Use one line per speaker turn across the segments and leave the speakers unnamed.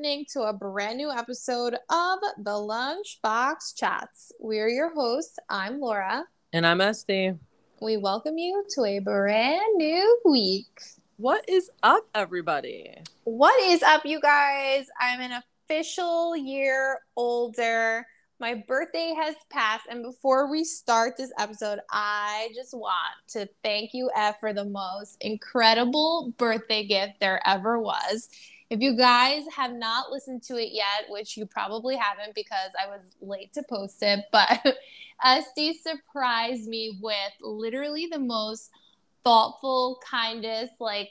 listening to a brand new episode of the Lunchbox Chats. We're your hosts. I'm Laura.
And I'm Este.
We welcome you to a brand new week.
What is up, everybody?
What is up, you guys? I'm an official year older. My birthday has passed. And before we start this episode, I just want to thank you, F, for the most incredible birthday gift there ever was. If you guys have not listened to it yet, which you probably haven't because I was late to post it, but uh, Este surprised me with literally the most thoughtful, kindest, like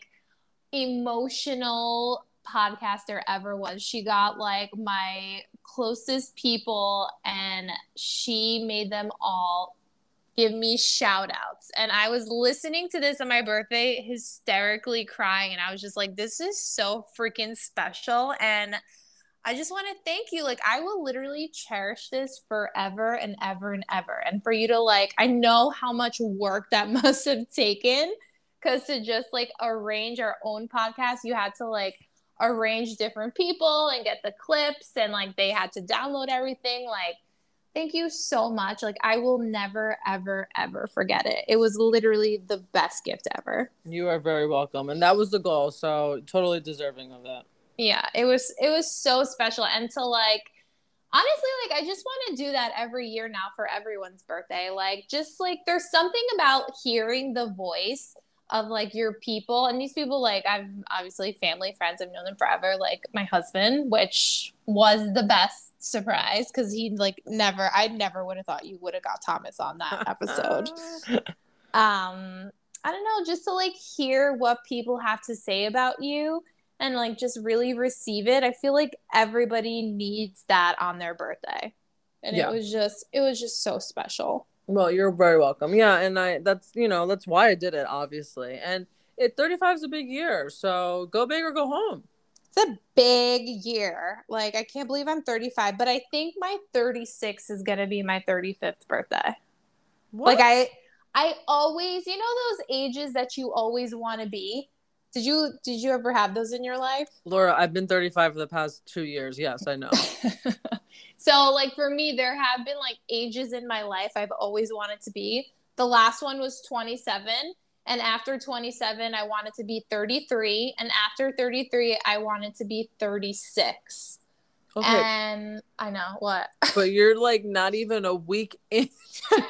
emotional podcaster ever was. She got like my closest people and she made them all give me shout outs. And I was listening to this on my birthday, hysterically crying. And I was just like, this is so freaking special. And I just want to thank you. Like, I will literally cherish this forever and ever and ever. And for you to, like, I know how much work that must have taken because to just like arrange our own podcast, you had to like arrange different people and get the clips and like they had to download everything. Like, thank you so much. Like, I will never, ever, ever forget it. It was literally the best gift ever.
You are very welcome. And that was the goal. So, totally deserving of that.
Yeah, it was, it was so special. And to like, honestly, like, I just want to do that every year now for everyone's birthday. Like, just like, there's something about hearing the voice of like your people and these people like i've obviously family friends i've known them forever like my husband which was the best surprise because he like never i never would have thought you would have got thomas on that episode um i don't know just to like hear what people have to say about you and like just really receive it i feel like everybody needs that on their birthday and yeah. it was just it was just so special
well, you're very welcome. Yeah, and I that's you know that's why I did it obviously. And it 35 is a big year, so go big or go home.
It's a big year. Like I can't believe I'm 35, but I think my 36 is gonna be my 35th birthday. What? Like I I always, you know those ages that you always want to be. Did you did you ever have those in your life?
Laura, I've been 35 for the past 2 years. Yes, I know.
So, like for me, there have been like ages in my life I've always wanted to be. The last one was 27. And after 27, I wanted to be 33. And after 33, I wanted to be 36. Okay. And I know what.
But you're like not even a week into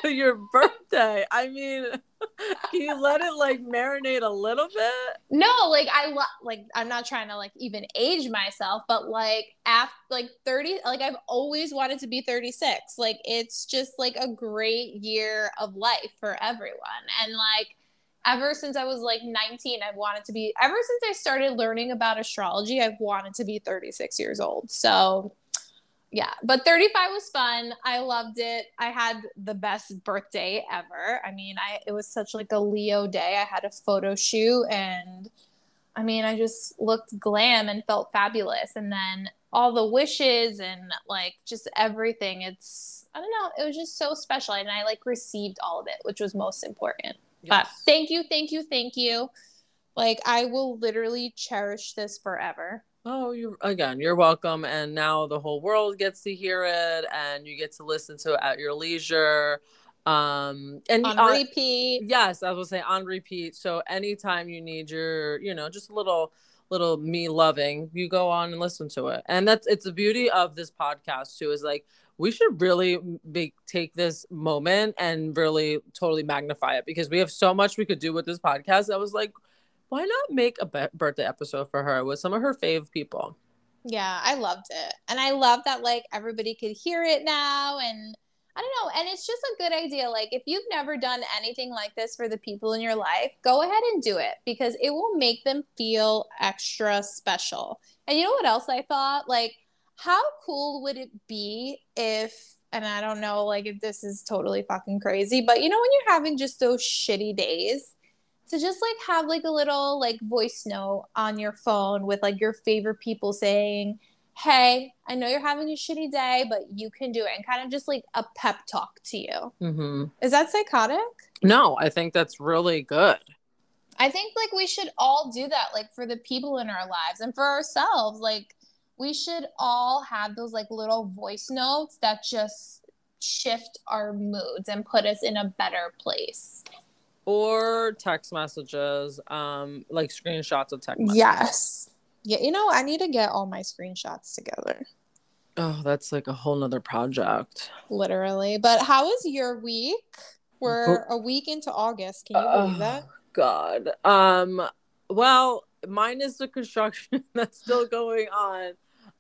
your birthday. I mean, can you let it like marinate a little bit?
No, like I love like I'm not trying to like even age myself, but like after like 30 like I've always wanted to be 36. Like it's just like a great year of life for everyone. And like ever since I was like 19, I've wanted to be, ever since I started learning about astrology, I've wanted to be 36 years old. So, yeah, but 35 was fun. I loved it. I had the best birthday ever. I mean, I it was such like a Leo day. I had a photo shoot and I mean, I just looked glam and felt fabulous. And then all the wishes and like just everything. It's I don't know, it was just so special and I like received all of it, which was most important. Yes. But thank you, thank you, thank you. Like I will literally cherish this forever.
Oh, you again, you're welcome. And now the whole world gets to hear it and you get to listen to it at your leisure. Um and
on uh, repeat.
Yes, I was say on repeat. So anytime you need your, you know, just a little little me loving, you go on and listen to it. And that's it's the beauty of this podcast too, is like we should really make take this moment and really totally magnify it because we have so much we could do with this podcast. I was like, why not make a birthday episode for her with some of her fave people?
Yeah, I loved it. And I love that like everybody could hear it now and I don't know. And it's just a good idea. Like, if you've never done anything like this for the people in your life, go ahead and do it because it will make them feel extra special. And you know what else I thought? Like, how cool would it be if and I don't know like if this is totally fucking crazy, but you know when you're having just those shitty days to just like have like a little like voice note on your phone with like your favorite people saying, "Hey, I know you're having a shitty day, but you can do it," and kind of just like a pep talk to you. Mm-hmm. Is that psychotic?
No, I think that's really good.
I think like we should all do that, like for the people in our lives and for ourselves, like we should all have those like little voice notes that just shift our moods and put us in a better place.
Or text messages, um, like screenshots of text messages.
Yes. Yeah, you know, I need to get all my screenshots together.
Oh, that's like a whole nother project.
Literally. But how was your week? We're a week into August. Can you believe that?
Oh, God. Um, well, mine is the construction that's still going on.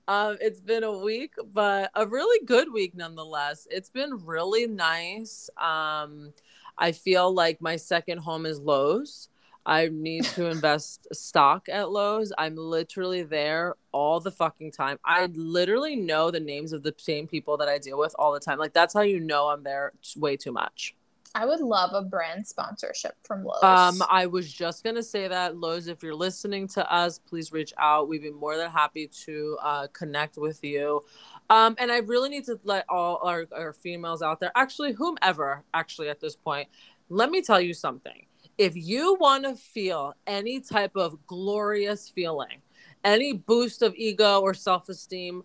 Um, it's been a week, but a really good week nonetheless. It's been really nice. Um, I feel like my second home is Lowe's. I need to invest stock at Lowe's. I'm literally there all the fucking time. I literally know the names of the same people that I deal with all the time. Like that's how you know I'm there way too much.
I would love a brand sponsorship from Lowe's.
Um, I was just gonna say that Lowe's, if you're listening to us, please reach out. We'd be more than happy to uh, connect with you. Um, and I really need to let all our, our females out there, actually, whomever, actually, at this point, let me tell you something. If you want to feel any type of glorious feeling, any boost of ego or self esteem,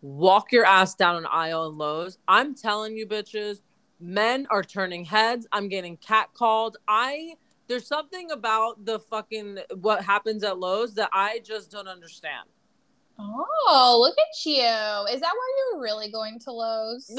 walk your ass down an aisle in Lowe's. I'm telling you, bitches, men are turning heads. I'm getting catcalled. I there's something about the fucking what happens at Lowe's that I just don't understand.
Oh, look at you. Is that why you're really going to Lowe's?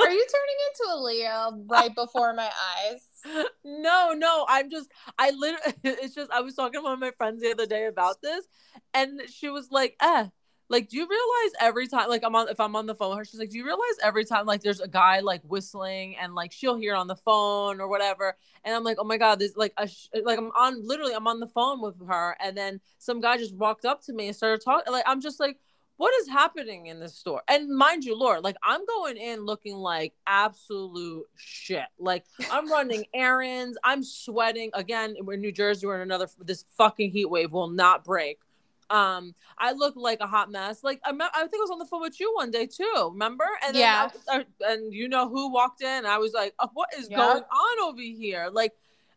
Are you turning into a Leo right before my eyes?
No, no. I'm just, I literally, it's just, I was talking to one of my friends the other day about this, and she was like, eh, like, do you realize every time, like, I'm on, if I'm on the phone with her, she's like, do you realize every time, like, there's a guy like whistling and like she'll hear on the phone or whatever. And I'm like, oh my God, this, like, a sh- like, I'm on, literally, I'm on the phone with her. And then some guy just walked up to me and started talking. Like, I'm just like, what is happening in this store? And mind you, Lord, like I'm going in looking like absolute shit. Like I'm running errands, I'm sweating. Again, we're in New Jersey, we're in another this fucking heat wave will not break. Um, I look like a hot mess. Like I, I think I was on the phone with you one day too. Remember? And
yeah,
and you know who walked in? I was like, oh, what is going on over here? Like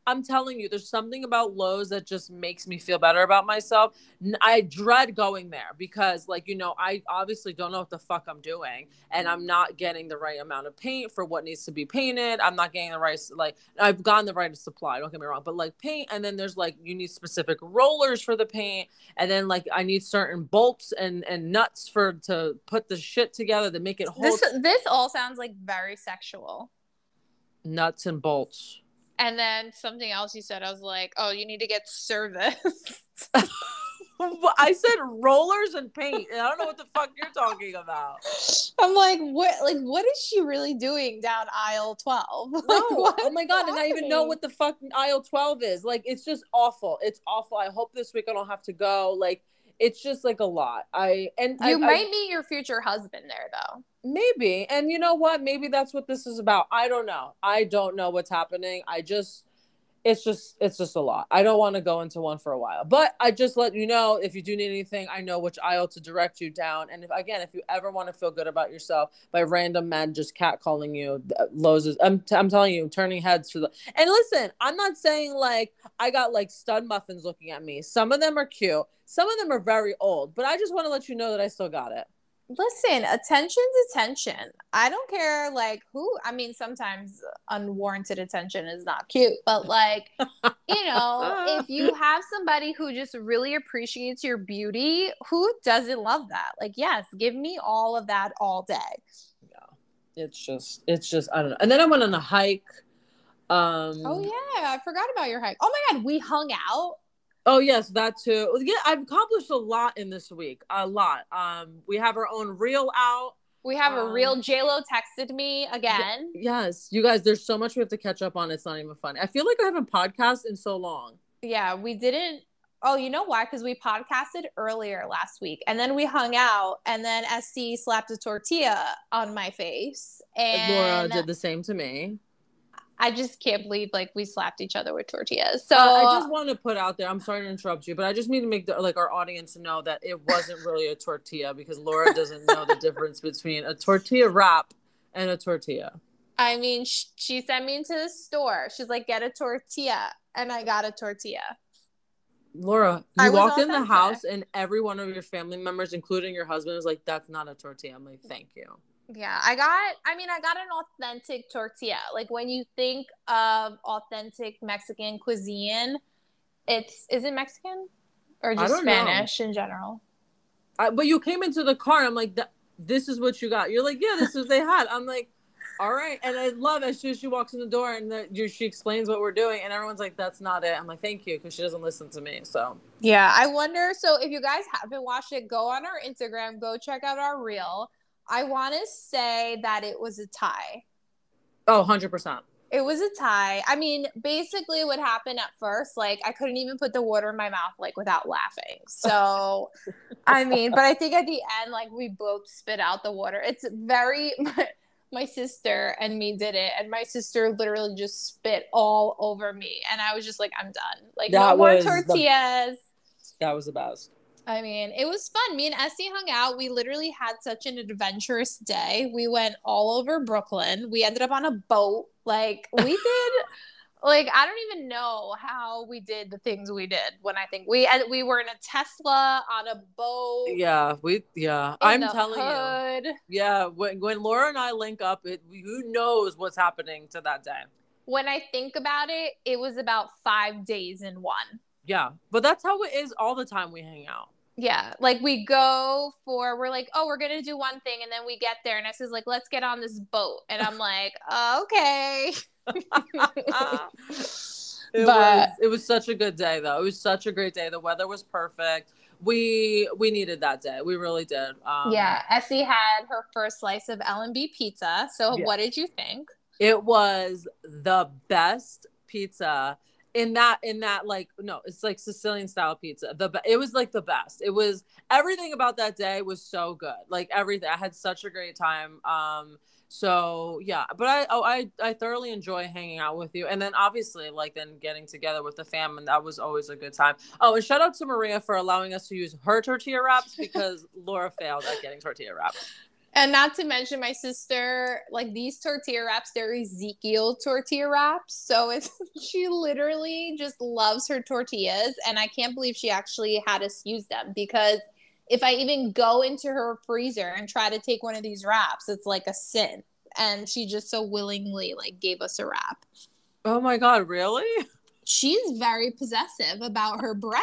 I'm telling you, there's something about Lowe's that just makes me feel better about myself. I dread going there because, like, you know, I obviously don't know what the fuck I'm doing, and I'm not getting the right amount of paint for what needs to be painted. I'm not getting the right, like, I've gotten the right supply. Don't get me wrong, but like paint, and then there's like you need specific rollers for the paint, and then like I need certain bolts and and nuts for to put the shit together to make it hold.
This this all sounds like very sexual.
Nuts and bolts.
And then something else you said, I was like, oh, you need to get service.
I said rollers and paint, and I don't know what the fuck you're talking about.
I'm like, what? Like, what is she really doing down aisle twelve?
No, oh my god, and I even know what the fuck aisle twelve is. Like, it's just awful. It's awful. I hope this week I don't have to go. Like, it's just like a lot. I and
you
I,
might
I,
meet your future husband there though.
Maybe. And you know what? Maybe that's what this is about. I don't know. I don't know what's happening. I just it's just it's just a lot. I don't want to go into one for a while. But I just let you know if you do need anything, I know which aisle to direct you down. And if again, if you ever want to feel good about yourself by random men just catcalling you, Lowe's is I'm, t- I'm telling you, turning heads for the And listen, I'm not saying like I got like stud muffins looking at me. Some of them are cute. Some of them are very old, but I just want to let you know that I still got it
listen attention's attention. I don't care like who i mean sometimes unwarranted attention is not cute but like you know if you have somebody who just really appreciates your beauty who doesn't love that? Like yes give me all of that all day.
Yeah it's just it's just i don't know. And then i went on a hike um
oh yeah i forgot about your hike. Oh my god we hung out
Oh yes, that too. Yeah, I've accomplished a lot in this week. A lot. Um, we have our own reel out.
We have um, a real J Lo texted me again.
Y- yes, you guys. There's so much we have to catch up on. It's not even funny. I feel like I haven't podcast in so long.
Yeah, we didn't. Oh, you know why? Because we podcasted earlier last week, and then we hung out, and then SC slapped a tortilla on my face, and
Laura did the same to me.
I just can't believe like we slapped each other with tortillas. So
uh, I just want to put out there. I'm sorry to interrupt you, but I just need to make the, like our audience know that it wasn't really a tortilla because Laura doesn't know the difference between a tortilla wrap and a tortilla.
I mean, sh- she sent me into the store. She's like, "Get a tortilla," and I got a tortilla.
Laura, you walked in the house and every one of your family members, including your husband, was like, "That's not a tortilla." I'm like, "Thank you."
Yeah, I got I mean, I got an authentic tortilla. Like when you think of authentic Mexican cuisine, it's is it Mexican or just
don't know.
Spanish in general?
I, but you came into the car. I'm like, "This is what you got." You're like, "Yeah, this is what they had." I'm like, "All right." And I love as soon as she walks in the door and the, she explains what we're doing, and everyone's like, "That's not it." I'm like, "Thank you," because she doesn't listen to me. So
Yeah, I wonder. So if you guys haven't watched it, go on our Instagram, go check out our reel. I want to say that it was a tie.
oh, 100 percent.
It was a tie. I mean, basically, what happened at first, like, I couldn't even put the water in my mouth, like, without laughing. So, I mean, but I think at the end, like, we both spit out the water. It's very, my, my sister and me did it, and my sister literally just spit all over me. And I was just like, I'm done. Like, no more
was the-
tortillas.
That was the best.
I mean, it was fun. Me and Essie hung out. We literally had such an adventurous day. We went all over Brooklyn. We ended up on a boat. Like, we did. Like I don't even know how we did the things we did when I think we and we were in a Tesla on a boat.
Yeah, we. Yeah, I'm telling you. Yeah, when when Laura and I link up, it who knows what's happening to that day.
When I think about it, it was about five days in one.
Yeah, but that's how it is all the time we hang out.
Yeah, like we go for we're like, oh, we're gonna do one thing, and then we get there, and Essie's like, let's get on this boat, and I'm like, okay.
It
But-
was it was such a good day though. It was such a great day. The weather was perfect. We we needed that day. We really did. Um,
yeah, Essie had her first slice of L and B pizza. So what did you think?
It was the best pizza in that in that like no, it's like Sicilian style pizza. The it was like the best. It was everything about that day was so good. Like everything. I had such a great time. Um so yeah, but I oh I I thoroughly enjoy hanging out with you, and then obviously like then getting together with the fam, and that was always a good time. Oh, and shout out to Maria for allowing us to use her tortilla wraps because Laura failed at getting tortilla wraps.
And not to mention my sister, like these tortilla wraps, they're Ezekiel tortilla wraps. So it's she literally just loves her tortillas. And I can't believe she actually had us use them because if I even go into her freezer and try to take one of these wraps, it's like a sin. And she just so willingly like gave us a wrap.
Oh my god, really?
She's very possessive about her bread.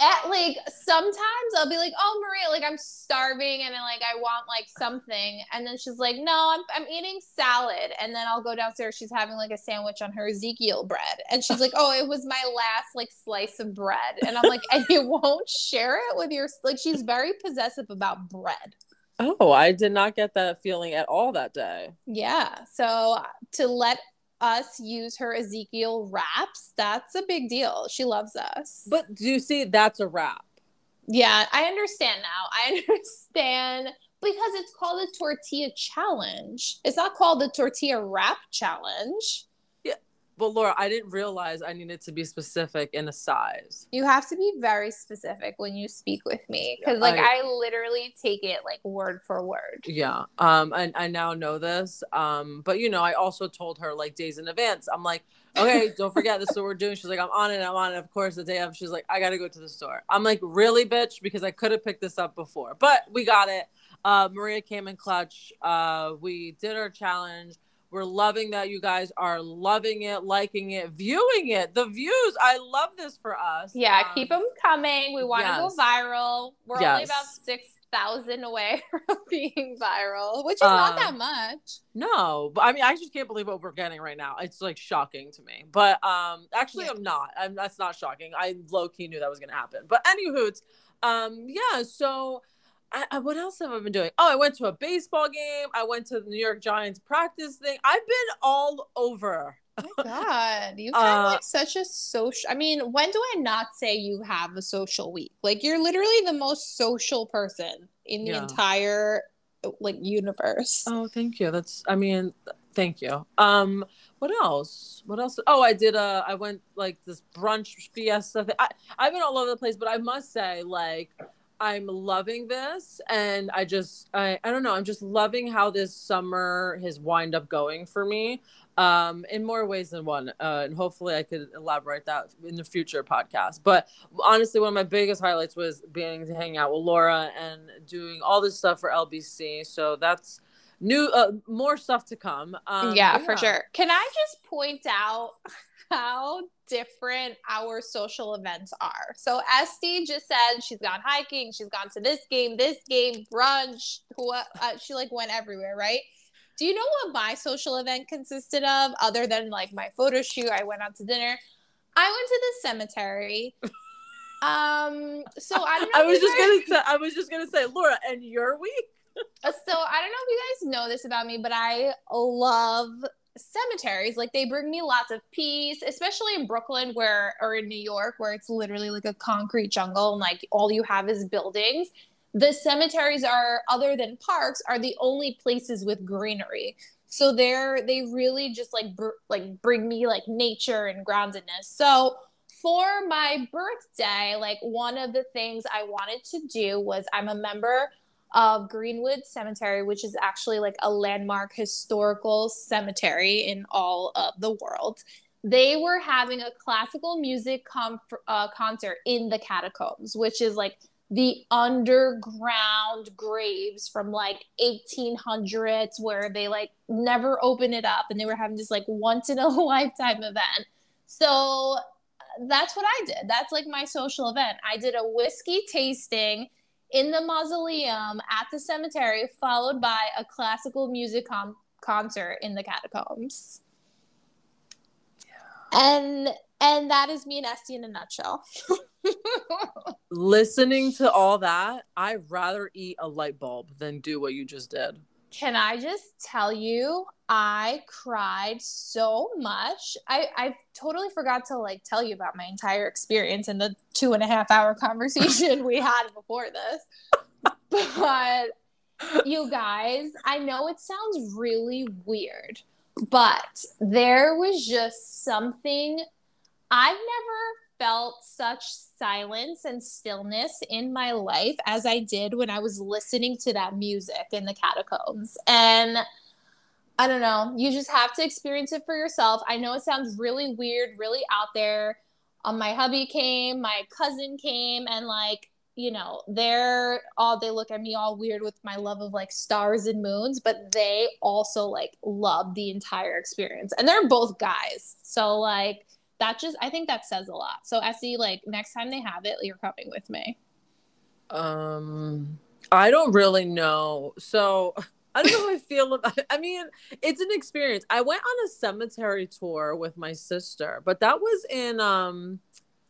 At like sometimes I'll be like, "Oh, Maria, like I'm starving and then like I want like something," and then she's like, "No, I'm I'm eating salad," and then I'll go downstairs. She's having like a sandwich on her Ezekiel bread, and she's like, "Oh, it was my last like slice of bread," and I'm like, "And you won't share it with your like?" She's very possessive about bread.
Oh, I did not get that feeling at all that day.
Yeah, so to let us use her Ezekiel wraps, that's a big deal. She loves us.
But do you see that's a wrap?
Yeah, I understand now. I understand because it's called a tortilla challenge. It's not called the tortilla wrap challenge.
But Laura, I didn't realize I needed to be specific in a size.
You have to be very specific when you speak with me because, like, I, literally take it like word for word.
Yeah. Um, and I now know this. Um, but you know, I also told her like days in advance. I'm like, okay, don't forget this is what we're doing. She's like, I'm on it, I'm on it. Of course, the day of, she's like, I gotta go to the store. I'm like, really, bitch, because I could have picked this up before, but we got it. Uh, Maria came in clutch. Uh, we did our challenge. We're loving that you guys are loving it, liking it, viewing it. The views, I love this for us.
Yeah,
Um,
keep them coming. We want to
yes.
go viral. We're only about 6,000 away from being viral, which is not
Um,
that much.
No, but I mean, I just can't believe what we're getting right now. It's like shocking to me. But um, actually,
Yeah.
I'm not. I'm, that's not shocking. I low key knew that was gonna happen. But anywho, it's um, yeah. So, I, I, what else have I been doing? Oh, I went to a baseball game. I went to the New York Giants practice thing. I've been all over.
Oh my God, you have
Uh,
like such a social. I mean, when do I not say you have a social week? Like you're literally the most social person in the
Yeah.
entire like universe.
Oh, thank you. That's. I mean, thank you. Um, what else? What else? Oh, I did. Uh, I went like this brunch fiesta. Thing. I I've been all over the place, but I must say, like, I'm loving this, and I just I I don't know. I'm just loving how this summer has wind up going for me um in more ways than one uh and hopefully i could elaborate that in the future podcast but honestly one of my biggest highlights was being to hang out with laura and doing all this stuff for LBC so that's new uh, more stuff to come
um, yeah, yeah for sure can i just point out how different our social events are. So Este just said she's gone hiking, she's gone to this game, this game, brunch. Who uh, she like went everywhere, right? Do you know what my social event consisted of other than like my photo shoot? I went out to dinner. I went to the cemetery. Um, so I don't.
I was just gonna say, I was just gonna say, Laura, and your week.
Uh, so I don't know if you guys know this about me, but I love cemeteries. Like they bring me lots of peace, especially in Brooklyn where or in New York where it's literally like a concrete jungle and like all you have is buildings the cemeteries are other than parks are the only places with greenery so they're they really just like br- like bring me like nature and groundedness so for my birthday like one of the things i wanted to do was i'm a member of Green-Wood cemetery which is actually like a landmark historical cemetery in all of the world they were having a classical music com- uh, concert in the catacombs which is like the underground graves from like 1800s where they like never open it up and they were having this like once in a lifetime event. So that's what I did. That's like my social event. I did a whiskey tasting in the mausoleum at the cemetery, followed by a classical music com- concert in the catacombs. Yeah. And and that is me and Este in a nutshell.
Listening to all that, I'd rather eat a light bulb than do what you just did.
Can I just tell you, I cried so much. I, I totally forgot to like tell you about my entire experience in the two and a half hour conversation we had before this. But you guys, I know it sounds really weird, but there was just something I've never felt such silence and stillness in my life as I did when I was listening to that music in the catacombs. And I don't know, you just have to experience it for yourself. I know it sounds really weird, really out there. Um, my hubby came, my cousin came, and like, you know, they're all they look at me all weird with my love of like stars and moons, but they also like love the entire experience. And they're both guys. So like that just I think that says a lot. So Essie, like next time they have it, you're coming with me.
Um I don't really know. So I don't know how I feel about I mean, it's an experience. I went on a cemetery tour with my sister, but that was in um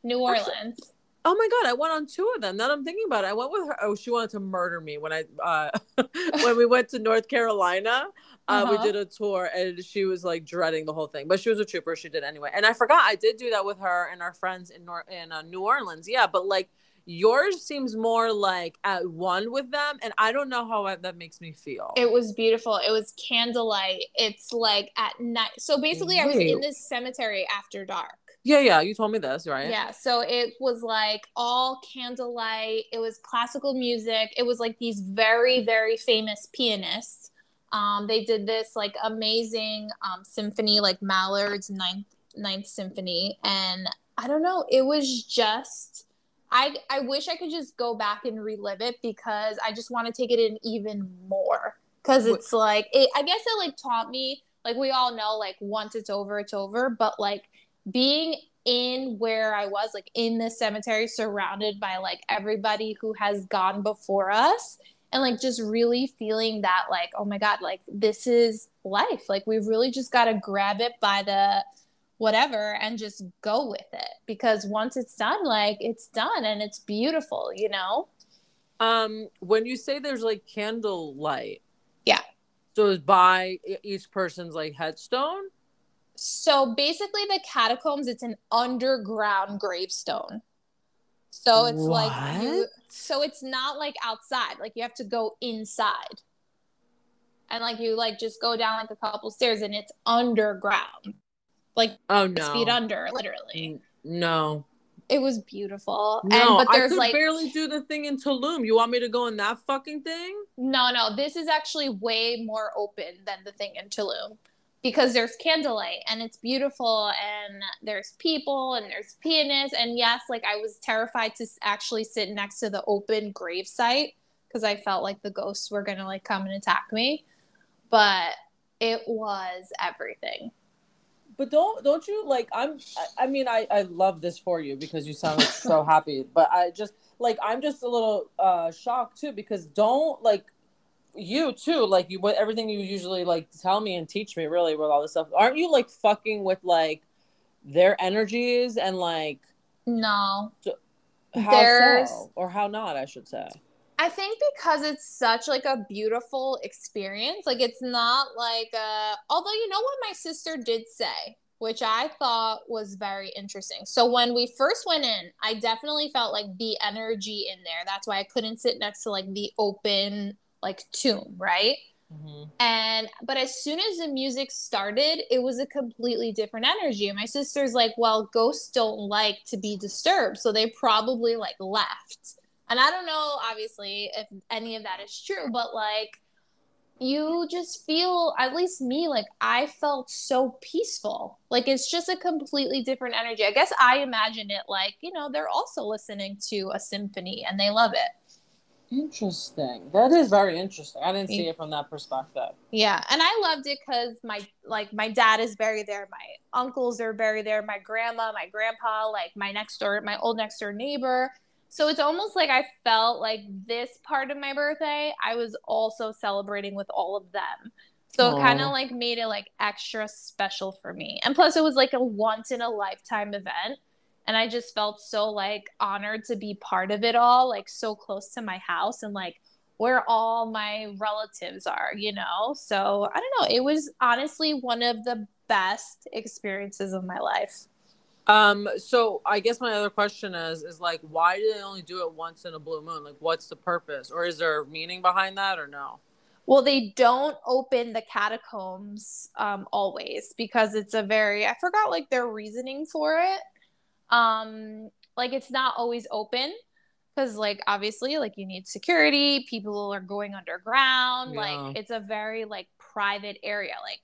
New Orleans.
Actually, oh my god, I went on two of them. Now I'm thinking about it. I went with her. Oh, she wanted to murder me when I uh when we went to North Carolina. Uh, uh-huh. We did a tour and she was like dreading the whole thing, but she was a trooper. She did anyway. And I forgot I did do that with her and our friends in Nor- in uh, New Orleans. Yeah, but like yours seems more like at one with them, and I don't know how that makes me feel.
It was beautiful. It was candlelight. It's like at night. So basically, Wait. I was in this cemetery after dark.
Yeah, yeah, you told me this, right?
Yeah, so it was like all candlelight. It was classical music. It was like these very, very famous pianists um, they did this like amazing um, symphony, like Mahler's ninth ninth symphony, and I don't know, it was just. I, I wish I could just go back and relive it because I just want to take it in even more. Because it's like, it, I guess it like taught me, like we all know, like once it's over, it's over. But like being in where I was, like in the cemetery, surrounded by like everybody who has gone before us, and like just really feeling that like oh my god like this is life. Like we've really just got to grab it by the whatever and just go with it because once it's done like it's done and it's beautiful you know?
Um when you say there's like candlelight.
Yeah.
So it's by each person's like headstone
so basically the catacombs it's an underground gravestone so it's what? like you so it's not like outside. Like you have to go inside. And like you like just go down like a couple stairs and it's underground. Like
oh no.
feet under, literally.
No.
It was beautiful.
No,
and but
I could
like
barely do the thing in Tulum. You want me to go in that fucking thing?
no, no. This is actually way more open than the thing in Tulum because there's candlelight and it's beautiful and there's people and there's pianists and yes, like I was terrified to actually sit next to the open grave site because I felt like the ghosts were gonna like come and attack me, but it was everything.
But don't don't you like I'm I, I mean I I love this for you because you sound so happy but I just like I'm just a little uh shocked too because don't like you too like you what everything you usually like tell me and teach me really with all this stuff aren't you like fucking with like their energies and like
No,
how
There's-
so or how not I should say
I think because it's such like a beautiful experience. Like it's not like uh although you know what my sister did say, which I thought was very interesting. So when we first went in, I definitely felt like the energy in there. That's why I couldn't sit next to like the open like tomb, right?
Mhm.
And but as soon as the music started, it was a completely different energy. And my sister's like, "Well, ghosts don't like to be disturbed, so they probably like left." And I don't know, obviously, if any of that is true, but like, you just feel, at least me, like I felt so peaceful. Like it's just a completely different energy. I guess I imagine it like, you know, they're also listening to a symphony and they love it.
Interesting that is very interesting I didn't see it from that perspective
Yeah, and I loved it because my like my dad is buried there, my uncles are buried there, my grandma, my grandpa, like my next door, my old next door neighbor. So it's almost like I felt like this part of my birthday, I was also celebrating with all of them. So it kind of like made it like extra special for me. And plus it was like a once in a lifetime event. And I just felt so like honored to be part of it all, like so close to my house and like where all my relatives are, you know? So I don't know. It was honestly one of the best experiences of my life.
Um, so I guess my other question is is like why do they only do it once in a blue moon? Like what's the purpose? Or is there meaning behind that or no?
Well, they don't open the catacombs um, always because it's a very, I forgot like their reasoning for it. Um, like it's not always open because like obviously like you need security people are going underground
Yeah.
like it's a very like private area like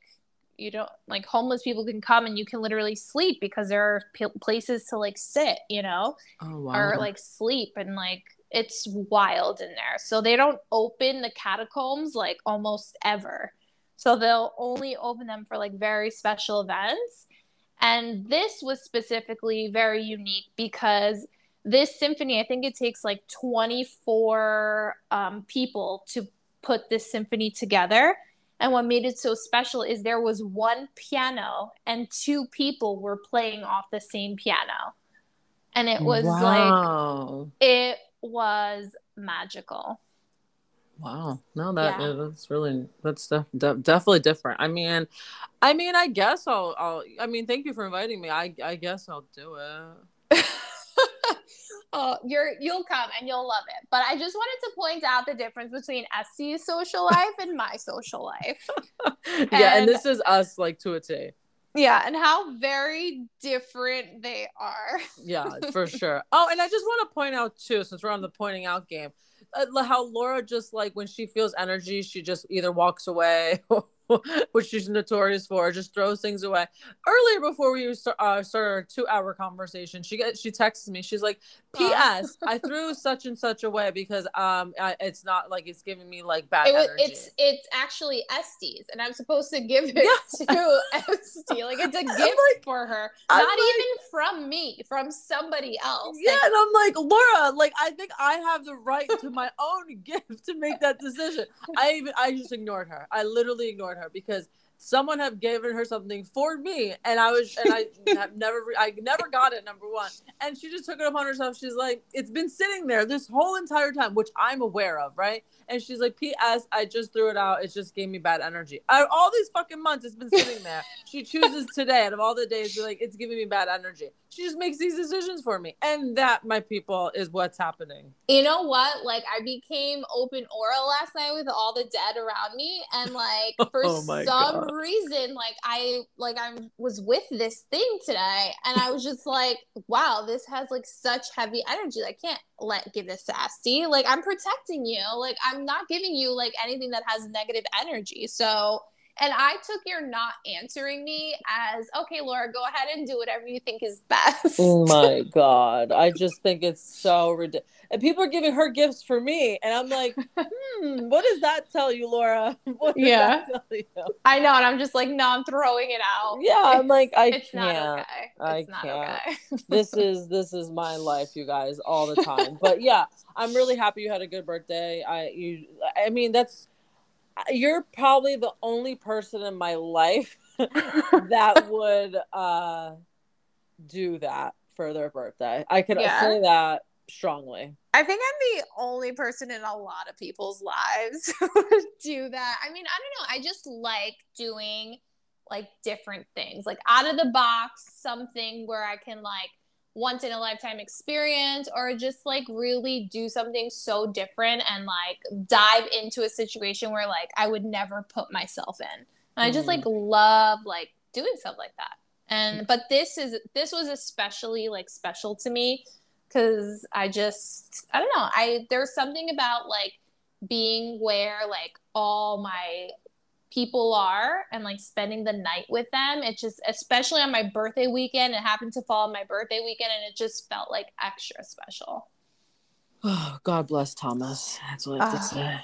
you don't like homeless people can come and you can literally sleep because there are p- places to like sit you know
Oh
or like sleep and like it's wild in there. So they don't open the catacombs like almost ever. So they'll only open them for like very special events and this was specifically very unique because this symphony i think it takes like 24 um, people to put this symphony together and what made it so special is there was one piano and two people were playing off the same piano and it was like
wow.
it was magical.
Wow. No, that
Yeah.
that's really that's def- def- definitely different. I mean, I mean, I guess I'll I'll I mean, thank you for inviting me. I I guess I'll do it.
oh, you're you'll come and you'll love it. But I just wanted to point out the difference between Este's social life and my social life.
yeah, and
And-
this is us like to a T.
Yeah, and how very different they are.
Yeah, for sure. Oh, and I just want to point out too, since we're on the pointing out game, how Laura just like when she feels energy, she just either walks away, which she's notorious for, just throws things away. Earlier, before we st- uh, started our two-hour conversation, she get she texts me. She's like, "P.S. I threw such and such away because um I, it's not like it's giving me like bad
It was,
energy."
it's it's actually Este's, and I'm supposed to give it to Estie. Like it's a gift
like-
for her,
I'm
not
like-
even from me, from somebody else.
Yeah,
Like,
and I'm like, Laura, like I think I have the right to my own gift to make that decision. I even I just ignored her. I literally ignored her because someone have given her something for me, and I was and I have never I never got it. Number one, and she just took it upon herself. She's like, it's been sitting there this whole entire time, which I'm aware of, right? And she's like, P.S. I just threw it out. It just gave me bad energy. Of all these fucking months, it's been sitting there. She chooses today, out of all the days, be like, it's giving me bad energy. she just makes these decisions for me. And that, my people, is what's happening.
You know what? Like I became open aura last night with all the dead around me. And like for
Oh
some
God.
reason, like I like I was with this thing today and I was just like, wow, this has like such heavy energy. I can't let give this sassy. Like I'm protecting you. Like I'm not giving you like anything that has negative energy. So and I took your not answering me as okay, Laura, go ahead and do whatever you think is best.
Oh my god. I just think it's so ridiculous. And people are giving her gifts for me. And I'm like, hmm, what does that tell you, Laura? What does
Yeah.
that tell you?
I know, and I'm just like, no, I'm throwing it out.
Yeah, I'm like, I
it's
can't.
not okay.
I
It's not
can't.
okay.
this is this is my life, you guys, all the time. But yeah, I'm really happy you had a good birthday. I you I mean that's you're probably the only person in my life that would uh do that for their birthday. I can
Yeah.
say that strongly.
I think I'm the only person in a lot of people's lives who would do that. I mean, I don't know. I just like doing like different things, like out of the box, something where I can like once in a lifetime experience or just like really do something so different and like dive into a situation where like I would never put myself in. And I just
Mhm.
like love like doing stuff like that. And but this is this was especially like special to me because I just I don't know I there's something about like being where like all my people are and like spending the night with them it just especially on my birthday weekend it happened to fall on my birthday weekend and it just felt like extra special
Oh, God bless Thomas. That's what I have to
Ah.
say.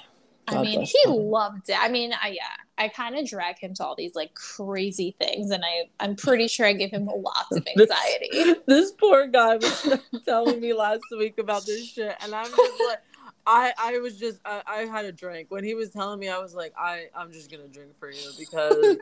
I mean he
Thomas.
loved it I mean I yeah I kind of drag him to all these like crazy things and I I'm pretty sure I give him a lots of
This-
anxiety
this poor guy was telling me last week about this shit, and I'm just like, I I was just I, I had a drink when he was telling me. I was like, I I'm just gonna drink for you because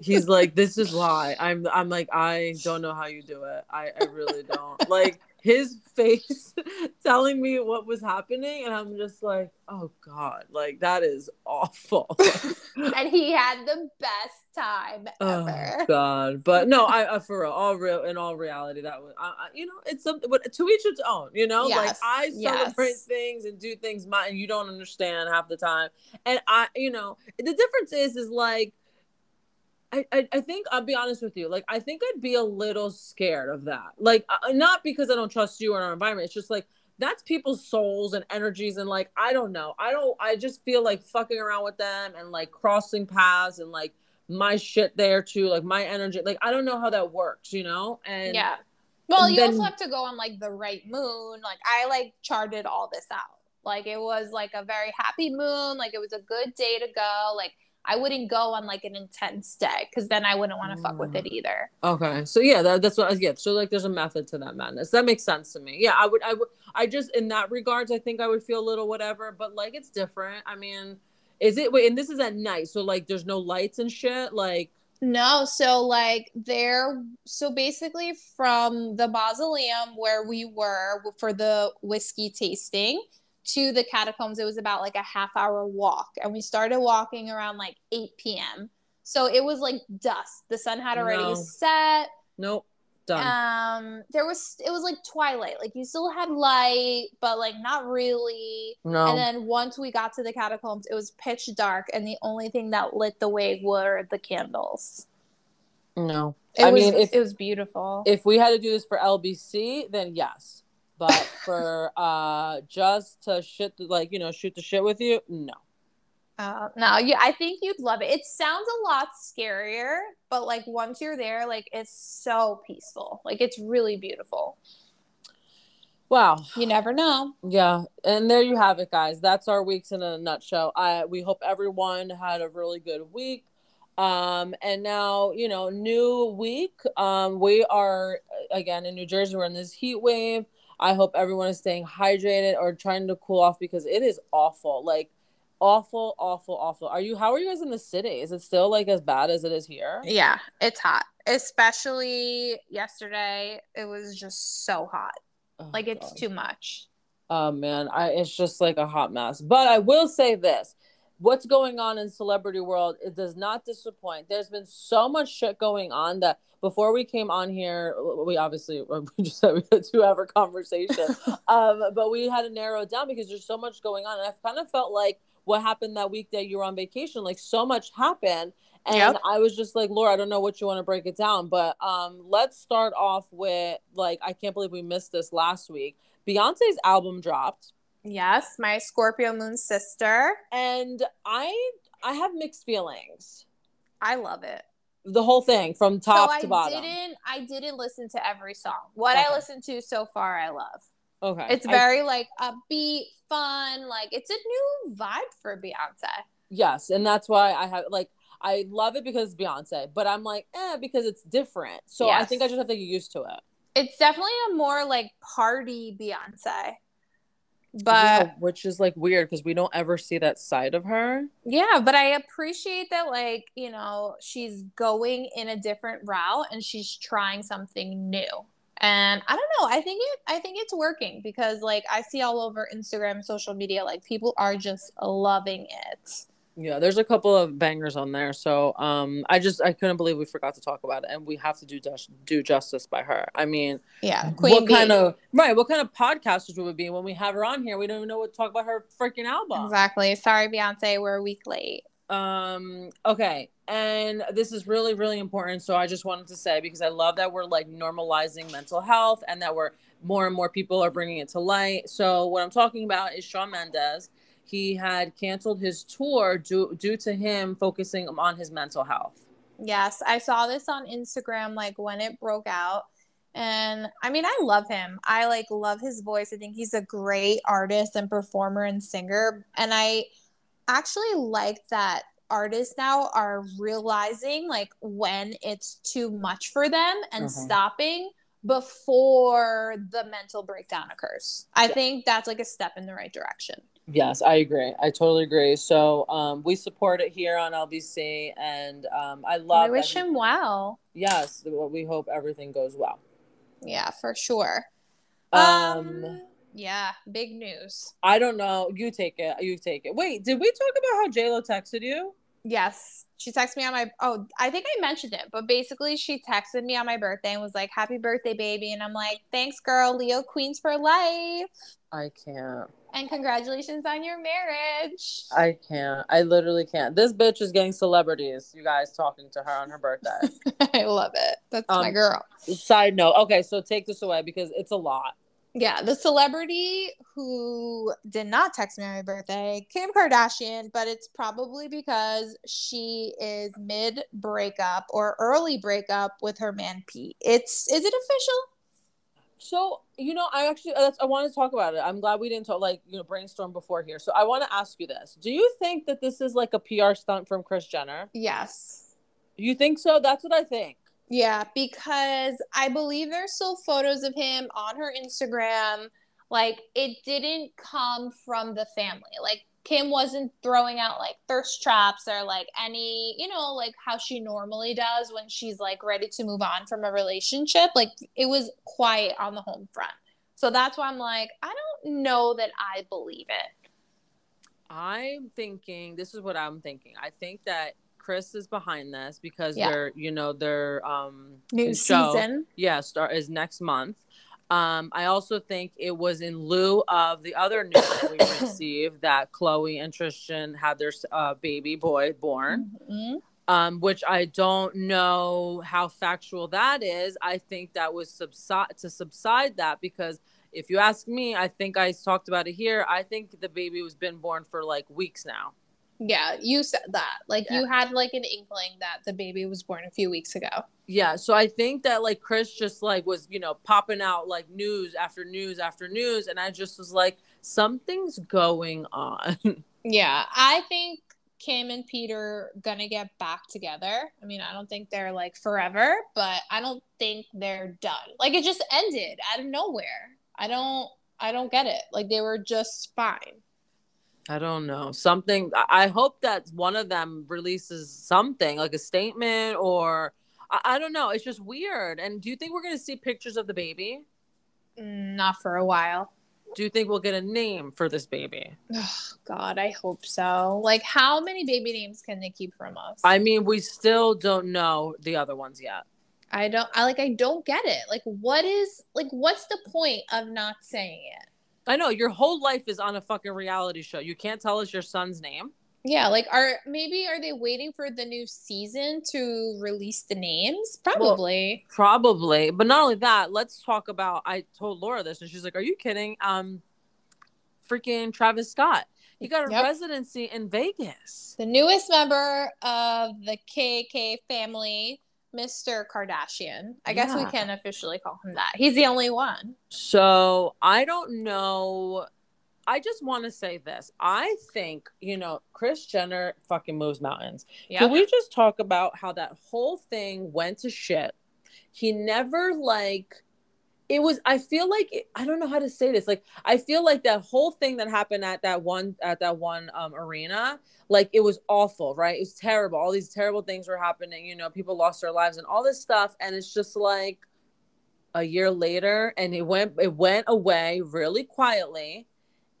he's like, this is why I'm I'm like I don't know how you do it. I I really don't like his face telling me what was happening, and I'm just like, oh god, like that is awful.
and he had the best time
Oh
ever
God! But no, I, I for real, all real in all reality, that was, I, I, you know, it's something. But to each its own, you know. like
Yes,
I celebrate
yes.
things and do things my, and you don't understand half the time. And I, you know, the difference is, is like, I, I, I think I'll be honest with you. Like, I think I'd be a little scared of that. Like, uh, not because I don't trust you or our environment. It's just like that's people's souls and energies, and like I don't know. I don't. I just feel like fucking around with them and like crossing paths and like my shit there too. Like my energy. Like I don't know how that works, you know. And
yeah. Well, you also have to go on like the right moon. Like I like charted all this out. Like it was like a very happy moon. Like it was a good day to go. Like I wouldn't go on like an intense day because then I wouldn't want to fuck with mm. it either.
Okay, so yeah, that, that's what I get. So like, there's a method to that madness. That makes sense to me. Yeah, I would, I would, I just in that regards, I think I would feel a little whatever, but like it's different. I mean, is it? Wait, and this is at night, so like, there's no lights and shit. Like,
No, so like there, so basically from the mausoleum where we were for the whiskey tasting to the catacombs, it was about like a half hour walk. And we started walking around like 8 p.m. So it was like dusk. The sun had already
No.
set.
nope, done.
Um, there was, it was like twilight. Like you still had light, but like not really.
no,
And then once we got to the catacombs, it was pitch dark. And the only thing that lit the way were the candles.
no.
It
I
was,
mean, if
it was beautiful.
if we had to do this for LBC, then yes. But for uh just to shit, like you know, shoot the shit with you, no.
Uh, no, yeah, I think you'd love it. It sounds a lot scarier, but like once you're there, like it's so peaceful. Like it's really beautiful.
Wow.
You never know.
Yeah, and there you have it, guys. That's our weeks in a nutshell. I we hope everyone had a really good week. Um, and now you know, new week. Um, we are again in New Jersey. We're in this heat wave. I hope everyone is staying hydrated or trying to cool off because it is awful. Like awful, awful, awful. Are you? How are you guys in the city? Is it still like as bad as it is here?
Yeah, it's hot. Especially yesterday, it was just so hot.
Oh,
Like it's
God.
too much.
Oh man, I it's just like a hot mess. But I will say this. what's going on in celebrity world it does not disappoint there's been so much shit going on that before we came on here we obviously we just had we had two hour conversation um but we had to narrow it down because there's so much going on and i kind of felt like what happened that week that you were on vacation like so much happened and yep. i was just like laura i don't know what you want to break it down but um let's start off with like i can't believe we missed this last week Beyoncé's album dropped
Yes, my Scorpio moon sister.
And I I have mixed feelings.
I love it.
The whole thing from top so to bottom.
I didn't I didn't listen to every song. What okay. I listened to so far I love.
Okay.
It's very I, like upbeat, fun, like it's a new vibe for Beyoncé.
Yes, and that's why I have like I love it because Beyoncé, but I'm like, eh, because it's different. So yes. I think I just have to get used to it.
It's definitely a more like party Beyoncé but
yeah, which is like weird because we don't ever see that side of her.
Yeah but i appreciate that like you know she's going in a different route and she's trying something new. And i don't know i think it i think it's working because like i see all over instagram social media like people are just loving it
yeah, there's a couple of bangers on there. So um I just I couldn't believe we forgot to talk about it and we have to do do justice by her. I mean,
yeah,
Queen what Bee. kind of right, what kind of podcasters would we be when we have her on here? We don't even know what to talk about her freaking album.
Exactly. Sorry Beyoncé, we're a week late.
Um okay. And this is really really important so I just wanted to say because I love that we're like normalizing mental health and that we're more and more people are bringing it to light. So what I'm talking about is Shawn Mendes he had canceled his tour due, due to him focusing on his mental health.
Yes, I saw this on Instagram like when it broke out. And I mean, I love him. I like love his voice. I think he's a great artist and performer and singer. And I actually like that artists now are realizing like when it's too much for them and mm-hmm. stopping before the mental breakdown occurs. I yeah. think that's like a step in the right direction.
Yes, I agree. I totally agree. So um, we support it here on LBC, and um, I love.
I wish him well.
Yes, we hope everything goes well.
Yeah, for sure. Um, um, yeah, big news.
I don't know. You take it. You take it. Wait, did we talk about how J Lo texted you?
Yes, she texted me on my. Oh, I think I mentioned it, but basically she texted me on my birthday and was like, "Happy birthday, baby," and I'm like, "Thanks, girl. Leo Queens for life."
I can't.
And congratulations on your marriage.
I can't. I literally can't. This bitch is getting celebrities, you guys talking to her on her birthday.
I love it. That's um, my girl.
Side note. Okay, so take this away because it's a lot.
Yeah, the celebrity who did not text me on my birthday, Kim Kardashian, but it's probably because she is mid breakup or early breakup with her man Pete. It's is it official?
So you know, I actually that's, I want to talk about it. I'm glad we didn't talk like you know brainstorm before here. So I want to ask you this: Do you think that this is like a PR stunt from Kris Jenner?
Yes.
You think so? That's what I think.
Yeah, because I believe there's still photos of him on her Instagram. Like it didn't come from the family. Like Kim wasn't throwing out like thirst traps or like any, you know, like how she normally does when she's like ready to move on from a relationship. Like it was quiet on the home front. So that's why I'm like, I don't know that I believe it.
I'm thinking, this is what I'm thinking. I think that Kris is behind this because yeah. they're, you know, their um
new show, season.
Yeah, start is next month. Um, I also think it was in lieu of the other news that we received that Khloé and Tristan had their uh, baby boy born, mm-hmm. um, which I don't know how factual that is. I think that was subside to subside that because if you ask me, I think I talked about it here. I think the baby was been born for like weeks now.
Yeah, you said that. Like yeah. you had like an inkling that the baby was born a few weeks ago.
Yeah, so I think that like Kris just like was, you know, popping out like news after news after news and I just was like something's going on.
yeah, I think Kim and Peter gonna get back together. I mean, I don't think they're like forever, but I don't think they're done. Like it just ended out of nowhere. I don't I don't get it. Like they were just fine.
I don't know. Something I hope that one of them releases something like a statement or I, I don't know. It's just weird. And do you think we're going to see pictures of the baby?
Mm, not for a while.
Do you think we'll get a name for this baby?
Oh, God, I hope so. Like, how many baby names can they keep from us?
I mean, we still don't know the other ones yet.
I don't. I like. I don't get it. Like, what is like? What's the point of not saying it?
I know your whole life is on a fucking reality show. You can't tell us your son's name.
Yeah, like are maybe are they waiting for the new season to release the names? Probably.
Well, probably. But not only that, let's talk about I told Laura this and she's like, "Are you kidding?" Um freaking Travis Scott. He got a yep. residency in Vegas.
The newest member of the KK family, Mr. Kardashian. I yeah. guess we can officially call him that. He's the only one.
So, I don't know I just want to say this. I think, you know, Kris Jenner fucking moves mountains. Yep. Can we just talk about how that whole thing went to shit? He never like it was I feel like I don't know how to say this. Like I feel like that whole thing that happened at that one at that one um arena, like it was awful, right? It was terrible. All these terrible things were happening, you know, people lost their lives and all this stuff and it's just like a year later and it went it went away really quietly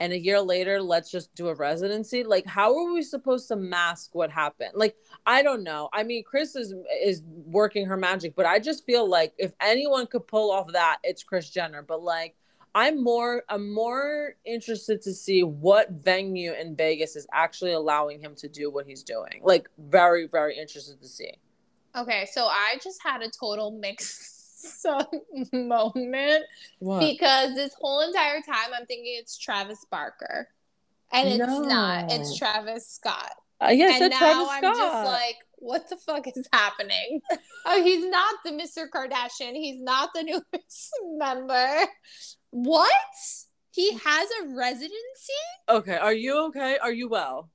and a year later let's just do a residency? Like how are we supposed to mask what happened? Like i don't know. I mean kris is is working her magic but i just feel like if anyone could pull off that it's kris jenner. But like i'm more i'm more interested to see what venue in vegas is actually allowing him to do what he's doing. Like very very interested to see.
Okay so i just had a total mix some moment what? because this whole entire time I'm thinking it's Travis Barker, and it's no. not. It's Travis Scott.
Uh, yes, and now Travis
I'm
Scott.
just like, what the fuck is happening? oh, he's not the Mr. Kardashian. He's not the newest member. What? He has a residency?
Okay, are you okay? Are you well?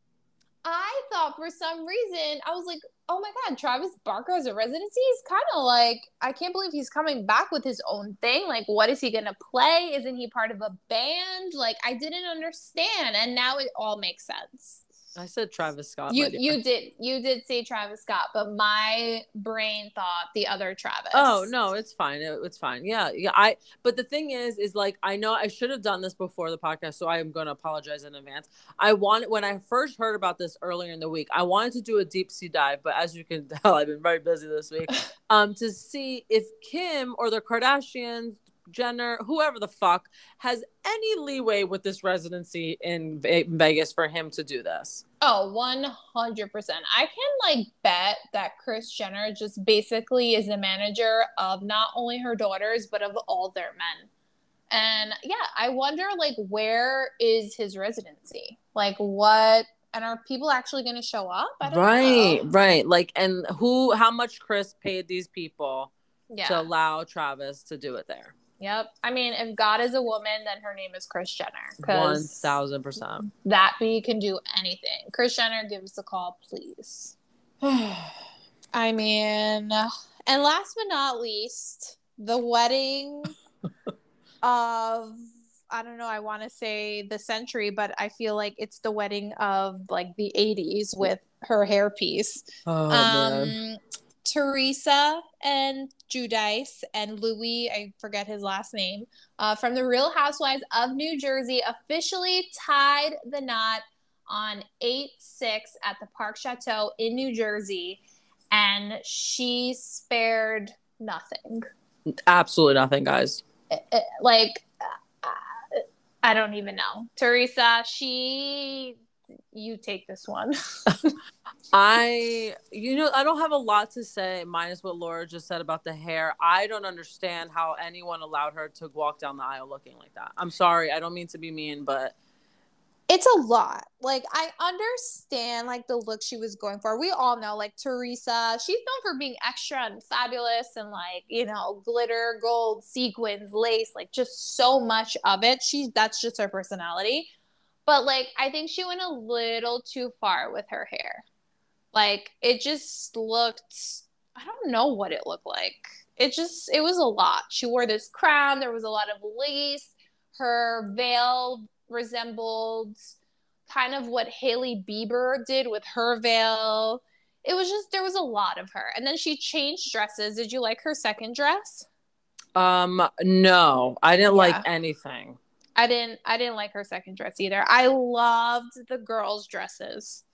I thought for some reason I was like, oh my god, Travis Barker has a residency. He's kind of like, I can't believe he's coming back with his own thing. Like, what is he gonna play? Isn't he part of a band? Like, I didn't understand, and now it all makes sense.
I said Travis Scott.
You you did you did say Travis Scott, but my brain thought the other Travis.
Oh no, it's fine. It, it's fine. Yeah, yeah. I but the thing is, is like I know I should have done this before the podcast, so I am going to apologize in advance. I wanted when I first heard about this earlier in the week, I wanted to do a deep sea dive, but as you can tell, I've been very busy this week. um, to see if Kim or the Kardashians Jenner, whoever the fuck, has any leeway with this residency in Vegas for him to do this.
Oh, 100%. I can like bet that Kris Jenner just basically is the manager of not only her daughters, but of all their men. And yeah, I wonder like where is his residency? Like what and are people actually going to show up?
right, know. right. Like and who how much Kris paid these people yeah. to allow Travis to do it there?
Yep. I mean, if God is a woman, then her name is Kris Jenner.
One thousand percent.
That bee can do anything. Kris Jenner, give us a call, please. I mean, and last but not least, the wedding of I don't know, I want to say the century, but I feel like it's the wedding of like the 80s with her hairpiece. Oh, um, man. Teresa and Giudice and Louis, I forget his last name, uh, from the Real Housewives of New Jersey officially tied the knot on 8 6 at the Park Chateau in New Jersey. And she spared nothing.
Absolutely nothing, guys.
It, it, like, uh, I don't even know. Teresa, she you take this one.
I, you know, I don't have a lot to say, minus what Laura just said about the hair. I don't understand how anyone allowed her to walk down the aisle looking like that. I'm sorry. I don't mean to be mean, but
it's a lot. Like I understand like the look she was going for. We all know like Teresa, she's known for being extra and fabulous and like, you know, glitter, gold, sequins, lace, like just so much of it. She that's just her personality. But like I think she went a little too far with her hair. Like it just looked I don't know what it looked like. It just it was a lot. She wore this crown, there was a lot of lace. Her veil resembled kind of what Hailey Bieber did with her veil. It was just there was a lot of her. And then she changed dresses. Did you like her second dress?
Um no, I didn't yeah. like anything.
I didn't I didn't like her second dress either. I loved the girls' dresses.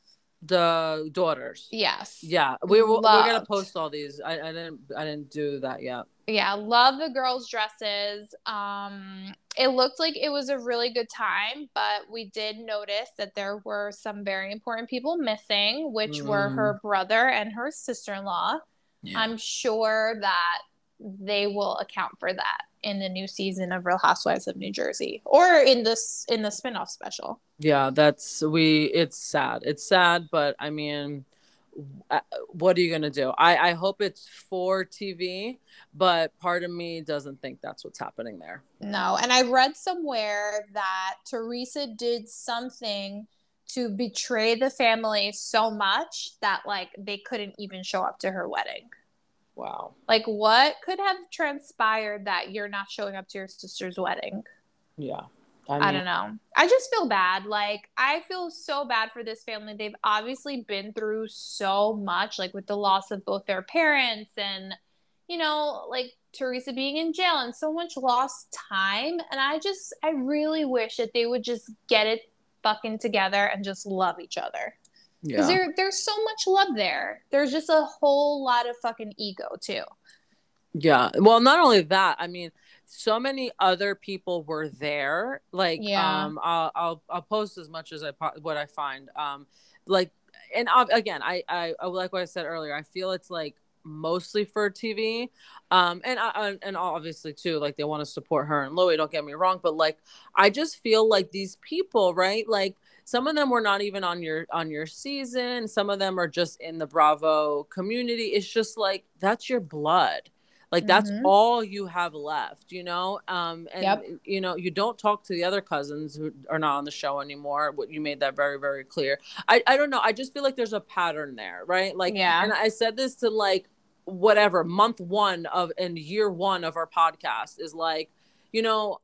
The daughters.
Yes.
Yeah, we we're gonna post all these. I, I didn't I didn't do that yet.
Yeah, love the girls' dresses. Um it looked like it was a really good time, but we did notice that there were some very important people missing, which were
Mm.
her brother and her sister-in-law.
Yeah.
I'm sure that they will account for that in the new season of Real Housewives of New Jersey or in this in the spin-off special.
Yeah, that's we. It's sad. It's sad, but I mean, uh, what are you gonna do? I I hope it's for TV, but part of me doesn't think that's what's happening there.
No, and I read somewhere that Teresa did something to betray the family so much that like they couldn't even show up to her wedding.
Wow.
Like what could have transpired that you're not showing up to your sister's wedding?
Yeah.
I, don't know. I just feel bad. Like I feel so bad for this family. They've obviously been through so much like with the loss of both their parents and you know, like Teresa being in jail and so much lost time and I just I really wish that they would just get it fucking together and just love each other. Cuz
Yeah.
there there's so much love there. There's just a whole lot of fucking ego too.
Yeah. Well, not only that, I mean, so many other people were there. Like,
Yeah.
um, I'll, I'll, I'll post as much as I, po- what I find. Um, like, and ob- again, I, I, like what I said earlier, I feel it's like mostly for TV. Um, and, I, and obviously too, like they want to support her and Louis, don't get me wrong, but like, I just feel like these people, right? Like, some of them were not even on your on your season. Some of them are just in the bravo community. It's just like that's your blood. Like that's
Mhm.
all you have left you know? Um and
Yep.
you know you don't talk to the other cousins who are not on the show anymore What you made that very very clear. I i don't know. I just feel like there's a pattern there right? Like
Yeah.
and i said this to like whatever month one of and year one of our podcast is like you know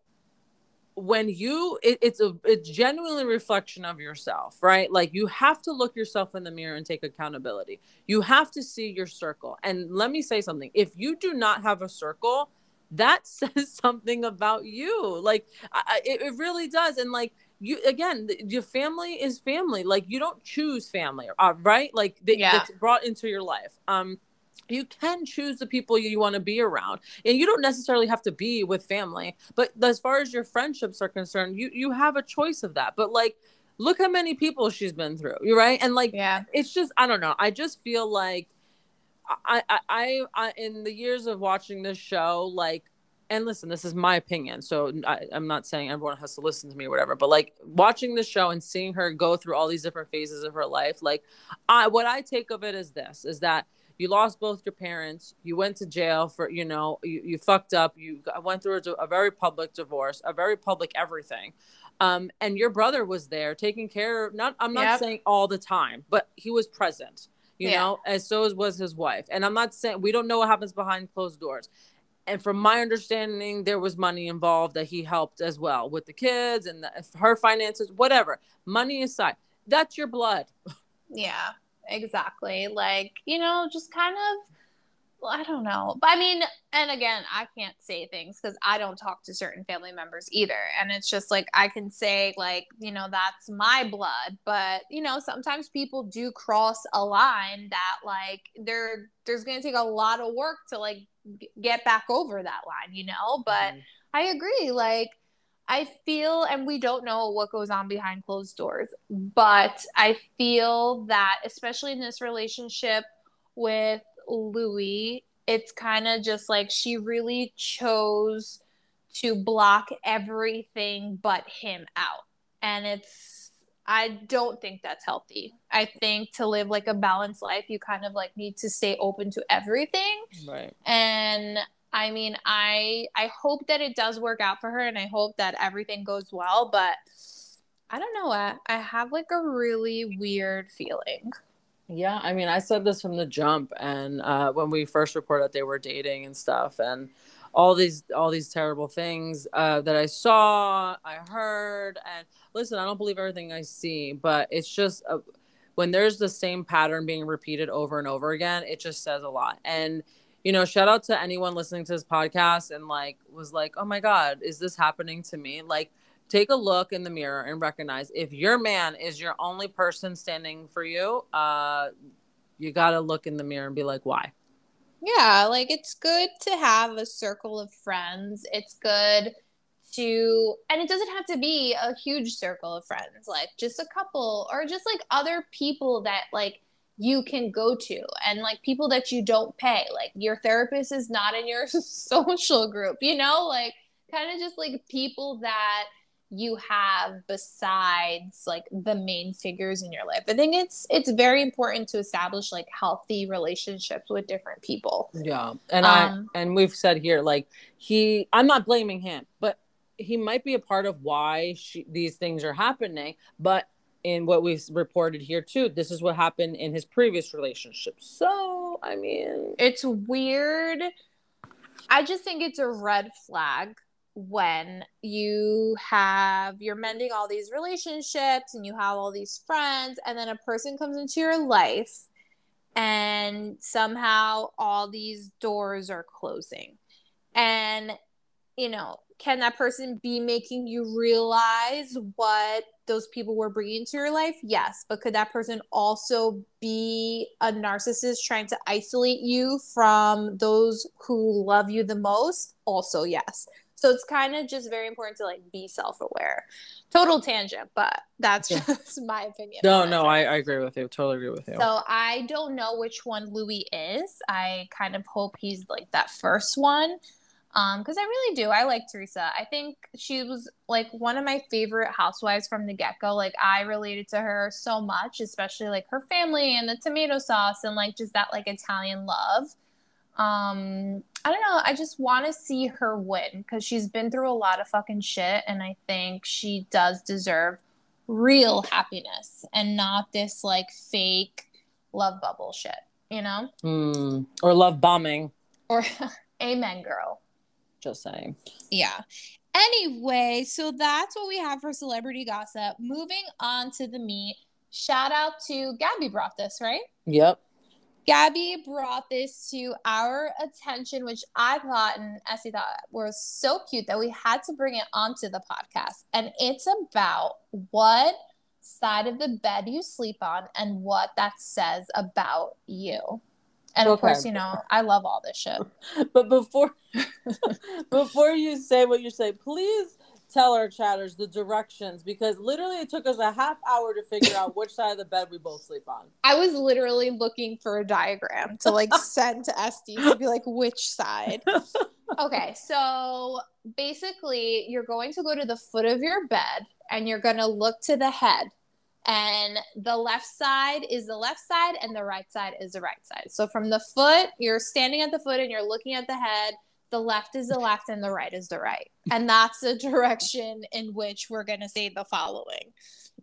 when you it, it's a it's genuinely a reflection of yourself right? Like you have to look yourself in the mirror and take accountability. You have to see your circle. And let me say something. If you do not have a circle that says something about you. Like I, it, it really does. And like you again th- your family is family. Like you don't choose family uh, right? Like they,
Yeah.
it's brought into your life. Um you can choose the people you want to be around and you don't necessarily have to be with family but as far as your friendships are concerned you you have a choice of that but like look how many people she's been through you right and like
Yeah.
it's just i don't know i just feel like I, I i i in the years of watching this show like and listen this is my opinion so I, i'm not saying everyone has to listen to me or whatever but like watching the show and seeing her go through all these different phases of her life like i what i take of it is this is that you lost both your parents you went to jail for you know you, you fucked up you went through a, a very public divorce a very public everything. Um, and your brother was there taking care of not i'm not
Yep.
saying all the time but he was present you
Yeah.
know as so was his wife. And i'm not saying we don't know what happens behind closed doors. And from my understanding there was money involved that he helped as well with the kids and the, her finances whatever. Money aside that's your blood.
Yeah, exactly. Like, you know, just kind of, well, I don't know. But I mean, and again, I can't say things because I don't talk to certain family members either. And it's just like, I can say, like, you know, that's my blood. But, you know, sometimes people do cross a line that, like, there, there's going to take a lot of work to, like, g- get back over that line, you know? But,
Mhm.
I agree. Like, I feel, and we don't know what goes on behind closed doors, but I feel that, especially in this relationship with Louis, it's kind of just like she really chose to block everything but him out. And it's, I don't think that's healthy. I think to live like a balanced life, you kind of like need to stay open to everything
right
and i mean i i hope that it does work out for her and i hope that everything goes well but i don't know i, I have like a really weird feeling
Yeah, I mean, I said this from the jump, and uh, when we first reported they were dating and stuff, and all these all these terrible things uh, that I saw, I heard, and listen, I don't believe everything I see, but it's just uh, when there's the same pattern being repeated over and over again, it just says a lot. And you know, shout out to anyone listening to this podcast and like was like, oh my god, is this happening to me? Like take a look in the mirror and recognize if your man is your only person standing for you, uh, you got to look in the mirror and be like, why?
Yeah, like it's good to have a circle of friends. It's good to, and it doesn't have to be a huge circle of friends, like just a couple or just like other people that like you can go to and like people that you don't pay. Like your therapist is not in your social group, you know, like kind of just like people that you have besides like the main figures in your life. I think it's it's very important to establish like healthy relationships with different people.
Yeah. And um, I and we've said here like he I'm not blaming him, but he might be a part of why she, these things are happening, but in what we've reported here too, this is what happened in his previous relationship. So, I mean,
it's weird. I just think it's a red flag when you have you're mending all these relationships and you have all these friends and then a person comes into your life and somehow all these doors are closing and you know can that person be making you realize what those people were bringing to your life yes but could that person also be a narcissist trying to isolate you from those who love you the most also yes so it's kind of just very important to like be self-aware. Total tangent, but that's yeah. just my opinion.
No, no, I, I agree with you. Totally agree with you.
So I don't know which one Louis is. I kind of hope he's like that first one. Um, because I really do. I like Teresa. I think she was like one of my favorite housewives from the get-go. Like I related to her so much, especially like her family and the tomato sauce and like just that like Italian love um i don't know i just want to see her win because she's been through a lot of fucking shit and i think she does deserve real happiness and not this like fake love bubble shit you know
mm, or love bombing
or amen girl
just saying.
Yeah. Anyway so that's what we have for celebrity gossip. Moving on to the meat. Shout out to gabby brought this right?
Yep.
Gabby brought this to our attention, which I thought and Essie thought was so cute that we had to bring it onto the podcast. And it's about what side of the bed you sleep on and what that says about you. And of okay. course, you know, I love all this shit.
But before before you say what you say, please tell our chatters the directions because literally it took us a half hour to figure out which side of the bed we both sleep on.
I was literally looking for a diagram to like send to Este to be like which side. Okay, so basically you're going to go to the foot of your bed and you're going to look to the head. And the left side is the left side and the right side is the right side. So from the foot, you're standing at the foot and you're looking at the head the left is the left and the right is the right. And that's the direction in which we're going to say the following.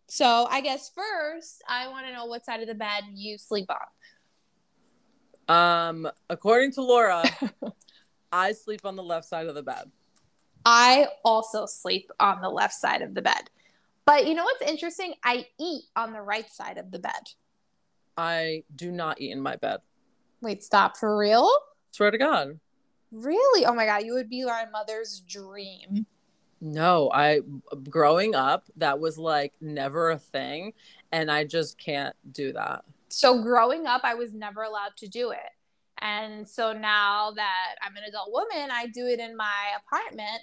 So, I guess first, I want to know what side of the bed you sleep
on. Um, according to Laura, I sleep on the left side of the bed.
I also sleep on the left side of the bed. But you know what's interesting? I eat on the right side of the bed.
I do not eat in my bed.
Wait, stop for real?
Swear to God.
Really? Oh my god, you would be my mother's dream.
No, I growing up that was like never a thing and I just can't do that.
So growing up I was never allowed to do it. And so now that I'm an adult woman, I do it in my apartment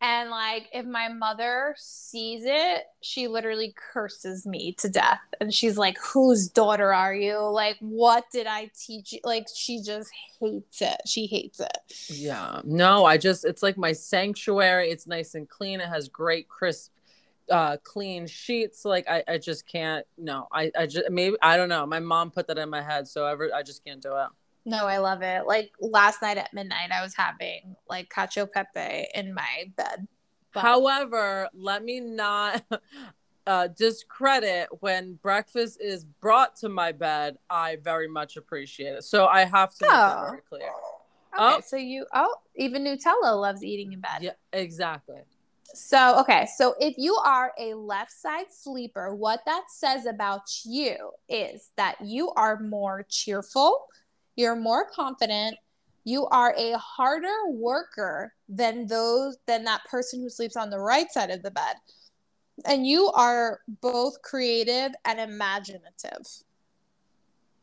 and like, if my mother sees it, she literally curses me to death. And she's like, Whose daughter are you? Like, what did I teach you? Like, she just hates it. She hates it.
Yeah. No, I just, it's like my sanctuary. It's nice and clean. It has great, crisp, uh clean sheets like i i just can't no i i just maybe i don't know my mom put that in my head so ever i just can't do it
no, I love it. Like last night at midnight, I was having like cacio pepe in my bed.
But... However, let me not uh, discredit when breakfast is brought to my bed. I very much appreciate it. So I have to oh. make that very clear.
Okay, oh. so you oh even Nutella loves eating in bed.
Yeah, exactly.
So, okay, so if you are a left side sleeper, what that says about you is that you are more cheerful, you're more confident, you are a harder worker than those than that person who sleeps on the right side of the bed. And you are both creative and imaginative.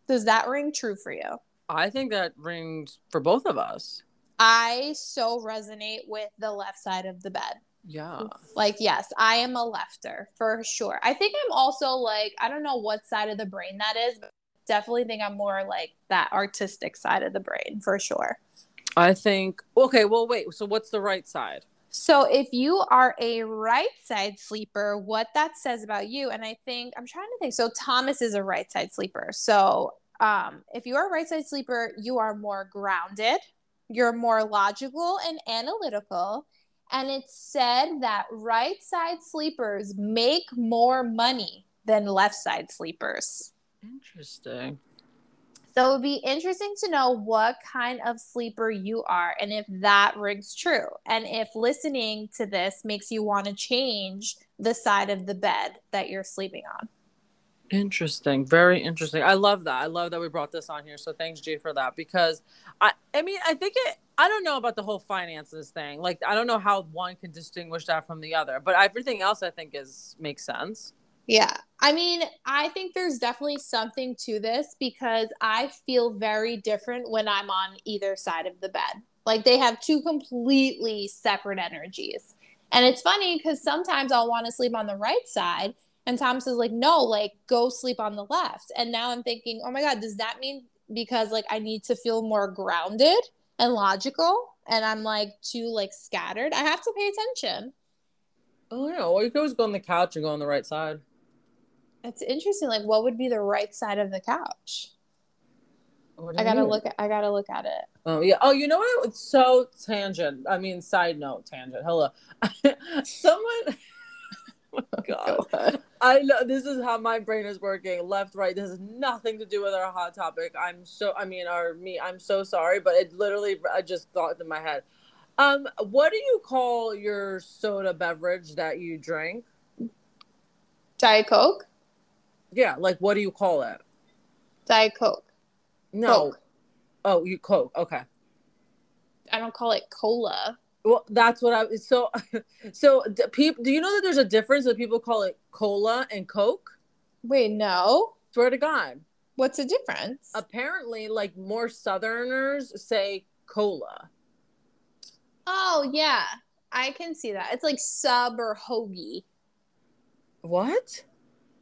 Does that ring true for you?
I think that rings for both of us.
I so resonate with the left side of the bed.
Yeah.
Like, yes, I am a lefter for sure. I think I'm also like, I don't know what side of the brain that is, but definitely think I'm more like that artistic side of the brain for sure.
I think, okay, well, wait. So, what's the right side?
So, if you are a right side sleeper, what that says about you, and I think I'm trying to think. So, Thomas is a right side sleeper. So, um, if you are a right side sleeper, you are more grounded, you're more logical and analytical. And it's said that right side sleepers make more money than left side sleepers.
Interesting.
So it would be interesting to know what kind of sleeper you are and if that rings true. And if listening to this makes you want to change the side of the bed that you're sleeping on.
Interesting. Very interesting. I love that. I love that we brought this on here. So thanks, Jay, for that. Because I I mean, I think it I don't know about the whole finances thing. Like I don't know how one can distinguish that from the other. But everything else I think is makes sense.
Yeah. I mean, I think there's definitely something to this because I feel very different when I'm on either side of the bed. Like they have two completely separate energies. And it's funny because sometimes I'll want to sleep on the right side and Thomas is like, no, like go sleep on the left. And now I'm thinking, oh my God, does that mean because like I need to feel more grounded and logical and I'm like too like scattered? I have to pay attention.
Oh yeah. Well you could always go on the couch and go on the right side.
It's interesting. Like what would be the right side of the couch? I gotta mean? look at I gotta look at it.
Oh yeah. Oh, you know what? It's so tangent. I mean, side note tangent. Hello. Someone oh God. I know this is how my brain is working. Left, right. This has nothing to do with our hot topic. I'm so I mean our me, I'm so sorry, but it literally I just thought in my head. Um, what do you call your soda beverage that you drink?
Diet Coke?
Yeah, like what do you call it?
Diet Coke.
No. Coke. Oh, you Coke. Okay.
I don't call it cola.
Well, that's what I so so people. Do you know that there's a difference that people call it cola and Coke?
Wait, no.
Swear to God.
What's the difference?
Apparently, like more Southerners say cola.
Oh yeah, I can see that. It's like sub or hoagie.
What?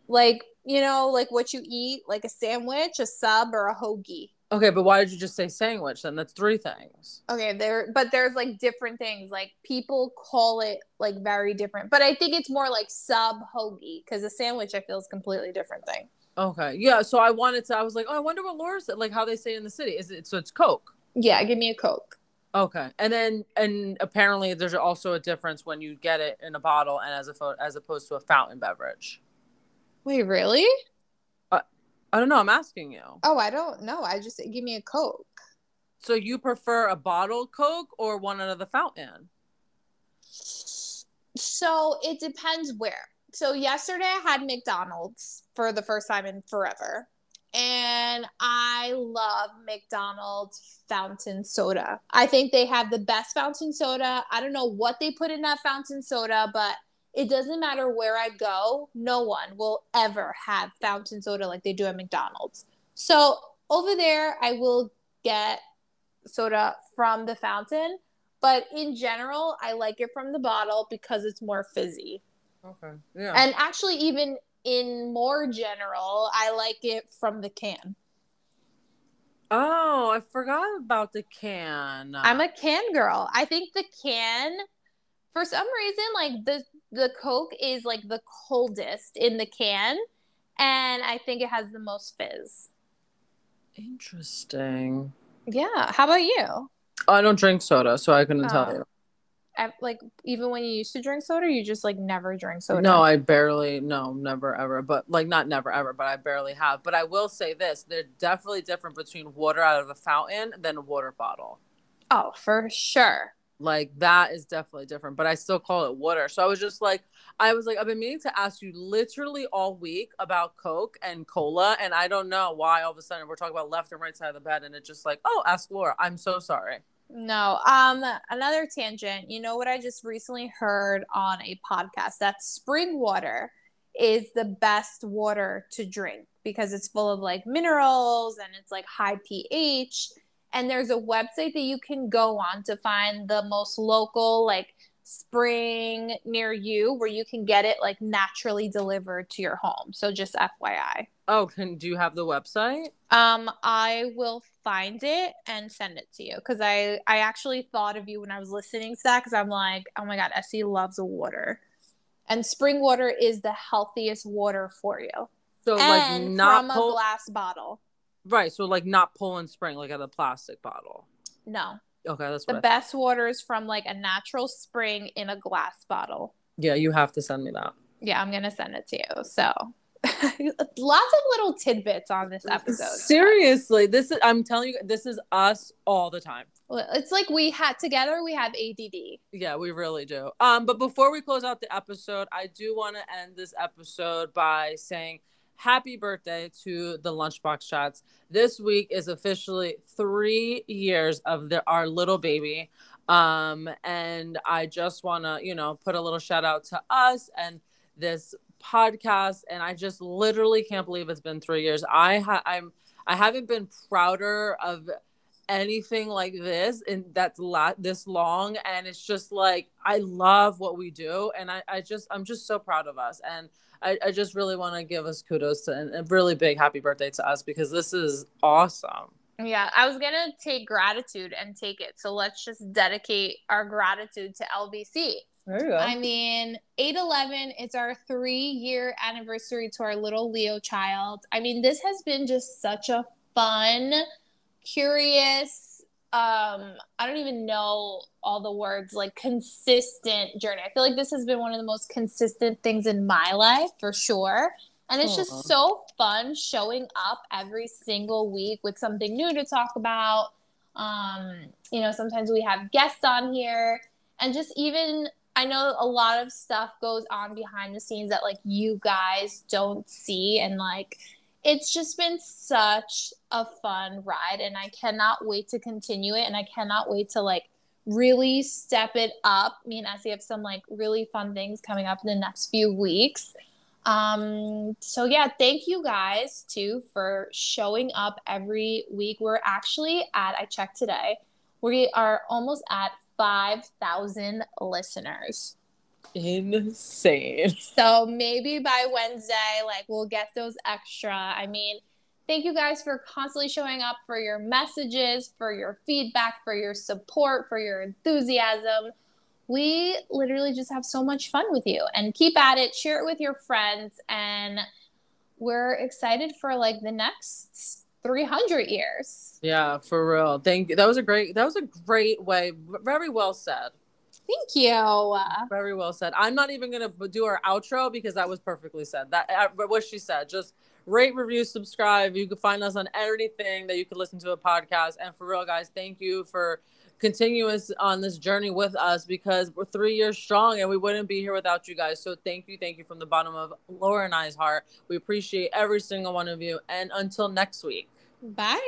Like you know, like what you eat, like a sandwich, a sub, or a hoagie.
Okay, but why did you just say sandwich then? That's three things.
Okay, there but there's like different things. Like people call it like very different. But I think it's more like sub hoagie because a sandwich I feel is completely different thing.
Okay. Yeah. So I wanted to I was like, oh, I wonder what Laura said, like how they say in the city. Is it so it's Coke?
Yeah, give me a Coke.
Okay. And then and apparently there's also a difference when you get it in a bottle and as a as opposed to a fountain beverage.
Wait, really?
I don't know. I'm asking you.
Oh, I don't know. I just give me a Coke.
So you prefer a bottled Coke or one out of the fountain?
So it depends where. So yesterday I had McDonald's for the first time in forever. And I love McDonald's fountain soda. I think they have the best fountain soda. I don't know what they put in that fountain soda, but it doesn't matter where I go, no one will ever have fountain soda like they do at McDonald's. So over there, I will get soda from the fountain, but in general, I like it from the bottle because it's more fizzy.
Okay. Yeah.
And actually, even in more general, I like it from the can.
Oh, I forgot about the can.
I'm a can girl. I think the can, for some reason, like the the Coke is like the coldest in the can, and I think it has the most fizz.
Interesting.
Yeah. How about you?
Oh, I don't drink soda, so I couldn't oh. tell you.
I, like even when you used to drink soda, you just like never drink soda.
No, I barely. No, never ever. But like not never ever, but I barely have. But I will say this: they're definitely different between water out of a fountain than a water bottle.
Oh, for sure
Like that is definitely different, but I still call it water. So I was just like, I was like, I've been meaning to ask you literally all week about Coke and cola, and I don't know why all of a sudden we're talking about left and right side of the bed, and it's just like, oh, ask Laura. I'm so sorry.
No. Um, another tangent. You know what I just recently heard on a podcast that spring water is the best water to drink because it's full of like minerals and it's like high pH and there's a website that you can go on to find the most local like spring near you where you can get it like naturally delivered to your home. So just FYI.
Oh, can do you have the website?
Um, I will find it and send it to you because I I actually thought of you when I was listening to that because I'm like, oh my god, Essie loves water, and spring water is the healthiest water for you.
So
and
like not
from a glass bottle.
Right. So like not pulling spring like at a plastic bottle.
No,
Okay, that's
the. Best water is from like a natural spring in a glass bottle.
yeah, you have to send me that.
Yeah, I'm gonna send it to you. So lots of little tidbits on this episode.
Seriously, this is I'm telling you, this is us all the time.
Well, It's like we had together. We have ADD.
Yeah, we really do. Um, but before we close out the episode, I do want to end this episode by saying happy birthday to the LunchBox Chats. This week is officially three years of the, our little baby. Um, and I just want to, you know, put a little shout out to us and this podcast. And I just literally can't believe it's been three years. I ha- I'm I haven't been prouder of anything like this and that's la- this long and it's just like i love what we do and i, I just i'm just so proud of us and i, I just really want to give us kudos to and a really big happy birthday to us because this is awesome
Yeah, I was gonna take gratitude and take it. So let's just dedicate our gratitude to LBC.
there you go
I mean, 811, it's our three year anniversary to our little Leo child. I mean, this has been just such a fun, curious, um, I don't even know all the words, like consistent journey. I feel like this has been one of the most consistent things in my life for sure. And it's just so fun showing up every single week with something new to talk about. Um, you know, sometimes we have guests on here and just even I know a lot of stuff goes on behind the scenes that like you guys don't see and like it's just been such a fun ride and I cannot wait to continue it and I cannot wait to like really step it up. Me and Essie have some like really fun things coming up in the next few weeks. Um so yeah, thank you guys too for showing up every week. We're actually at I checked today. We are almost at 5,000 listeners.
Insane.
So maybe by Wednesday, like we'll get those extra. I mean, thank you guys for constantly showing up for your messages, for your feedback, for your support, for your enthusiasm. We literally just have so much fun with you. And keep at it, share it with your friends, and we're excited for like the next 300 years.
yeah for real. Thank you. That was a great that was a great way very well said
Thank you.
Very well said. I'm not even gonna do our outro because that was perfectly said. That uh, what she said. Just rate, review, subscribe. You can find us on anything that you can listen to a podcast. And for real, guys, thank you for continuous on this journey with us because we're three years strong and we wouldn't be here without you guys. So thank you, thank you from the bottom of Laura and I's heart. We appreciate every single one of you. And until next week.
Bye.